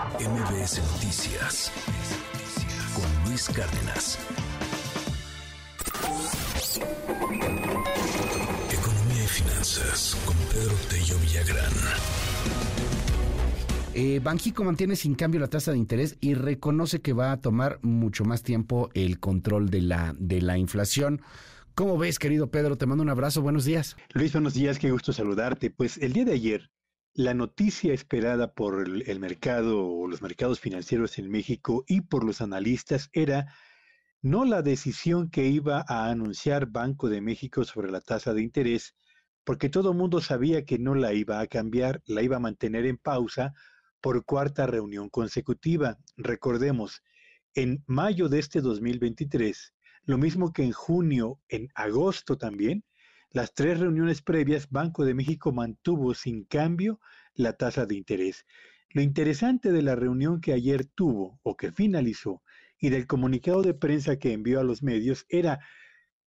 MBS Noticias con Luis Cárdenas. Economía y finanzas con Pedro Tello Villagrán. Eh, Banjico mantiene sin cambio la tasa de interés y reconoce que va a tomar mucho más tiempo el control de la, de la inflación. ¿Cómo ves, querido Pedro? Te mando un abrazo. Buenos días. Luis, buenos días. Qué gusto saludarte. Pues el día de ayer, la noticia esperada por el, mercado o los mercados financieros en México y por los analistas era no la decisión que iba a anunciar Banco de México sobre la tasa de interés, porque todo el mundo sabía que no la iba a cambiar, la iba a mantener en pausa por cuarta reunión consecutiva. Recordemos, en mayo de este 2023, lo mismo que en junio, en agosto también, las tres reuniones previas, Banco de México mantuvo sin cambio la tasa de interés. Lo interesante de la reunión que ayer tuvo o que finalizó y del comunicado de prensa que envió a los medios era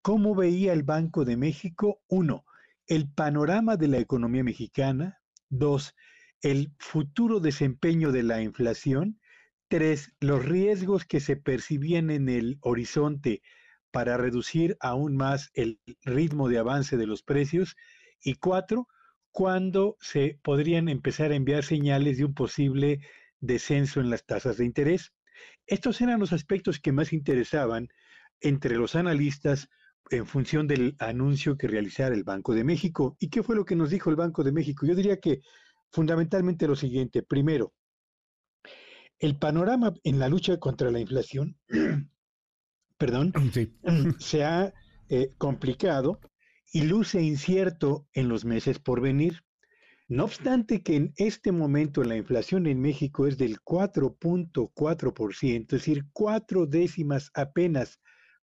cómo veía el Banco de México, uno, el panorama de la economía mexicana, dos, el futuro desempeño de la inflación, tres, los riesgos que se percibían en el horizonte para reducir aún más el ritmo de avance de los precios, y cuatro, cuándo se podrían empezar a enviar señales de un posible descenso en las tasas de interés. Estos eran los aspectos que más interesaban entre los analistas en función del anuncio que realizara el Banco de México. ¿Y qué fue lo que nos dijo el Banco de México? Yo diría que fundamentalmente lo siguiente. Primero, el panorama en la lucha contra la inflación, perdón, se ha eh, complicado y luce incierto en los meses por venir. No obstante que en este momento la inflación en México es del 4.4%, es decir, cuatro décimas apenas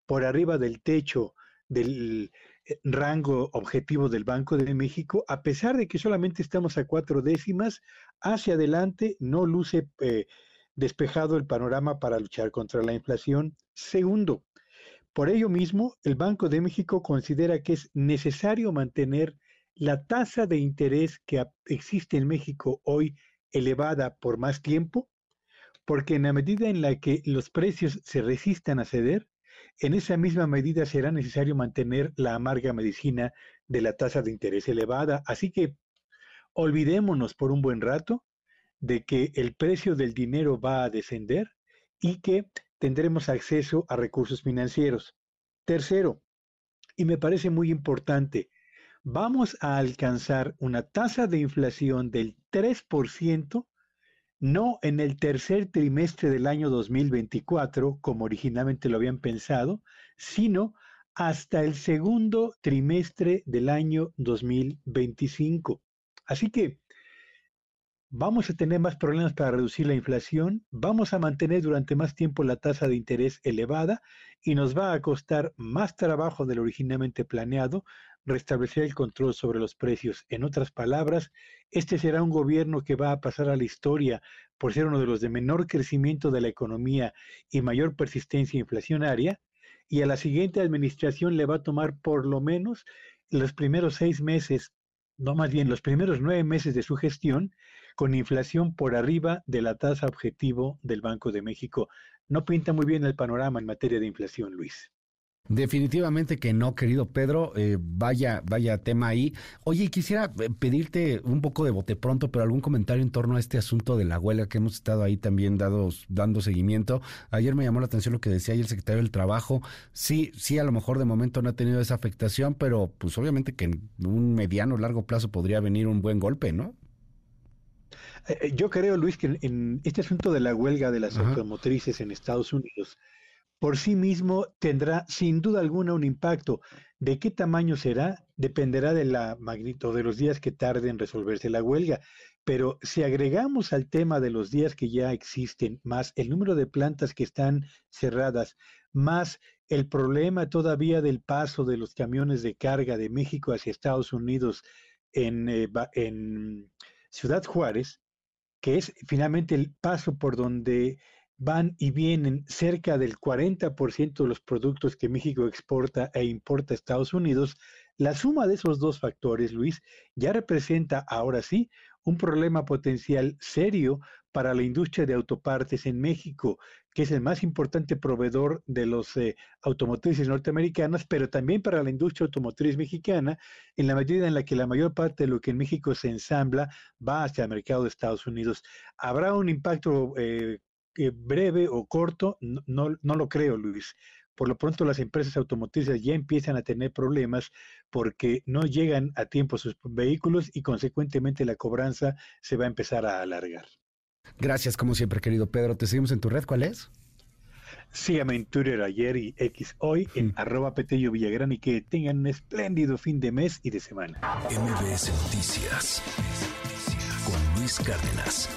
por arriba del techo del eh, rango objetivo del Banco de México, a pesar de que solamente estamos a cuatro décimas, hacia adelante no luce eh, despejado el panorama para luchar contra la inflación. Segundo, por ello mismo, el Banco de México considera que es necesario mantener la tasa de interés que existe en México hoy elevada por más tiempo, porque en la medida en la que los precios se resistan a ceder, en esa misma medida será necesario mantener la amarga medicina de la tasa de interés elevada. Así que olvidémonos por un buen rato de que el precio del dinero va a descender y que tendremos acceso a recursos financieros. Tercero, y me parece muy importante, vamos a alcanzar una tasa de inflación del 3%, no en el tercer trimestre del año 2024, como originalmente lo habían pensado, sino hasta el segundo trimestre del año 2025. Así que vamos a tener más problemas para reducir la inflación, vamos a mantener durante más tiempo la tasa de interés elevada y nos va a costar más trabajo de lo originalmente planeado restablecer el control sobre los precios. En otras palabras, este será un gobierno que va a pasar a la historia por ser uno de los de menor crecimiento de la economía y mayor persistencia inflacionaria, y a la siguiente administración le va a tomar por lo menos los primeros seis meses, no más bien los primeros nueve meses de su gestión, con inflación por arriba de la tasa objetivo del Banco de México. No pinta muy bien el panorama en materia de inflación, Luis. Definitivamente que no, querido Pedro. Eh, vaya, vaya tema ahí. Oye, quisiera eh, pedirte un poco de bote pronto, pero algún comentario en torno a este asunto de la huelga que hemos estado ahí también dados, dando seguimiento. Ayer me llamó la atención lo que decía ahí el secretario del Trabajo. Sí, sí, a lo mejor de momento no ha tenido esa afectación, pero pues obviamente que en un mediano o largo plazo podría venir un buen golpe, ¿no? Eh, yo creo, Luis, que en este asunto de la huelga de las automotrices en Estados Unidos, por sí mismo tendrá sin duda alguna un impacto. ¿De qué tamaño será? Dependerá de la magnitud de los días que tarde en resolverse la huelga. Pero si agregamos al tema de los días que ya existen, más el número de plantas que están cerradas, más el problema todavía del paso de los camiones de carga de México hacia Estados Unidos en, eh, en Ciudad Juárez, que es finalmente el paso por donde van y vienen cerca del 40% de los productos que México exporta e importa a Estados Unidos, la suma de esos dos factores, Luis, ya representa ahora sí un problema potencial serio para la industria de autopartes en México, que es el más importante proveedor de los eh, automotrices norteamericanas, pero también para la industria automotriz mexicana, en la medida en la que la mayor parte de lo que en México se ensambla va hacia el mercado de Estados Unidos. ¿Habrá un impacto eh, eh, breve o corto? No, no, lo creo, Luis. Por lo pronto las empresas automotrices ya empiezan a tener problemas porque no llegan a tiempo sus vehículos y consecuentemente la cobranza se va a empezar a alargar. Gracias, como siempre, querido Pedro. Te seguimos en tu red. ¿Cuál es? Síganme en Twitter ayer y X hoy en mm. arroba Petello Villagrán y que tengan un espléndido fin de mes y de semana. MBS Noticias con Luis Cárdenas.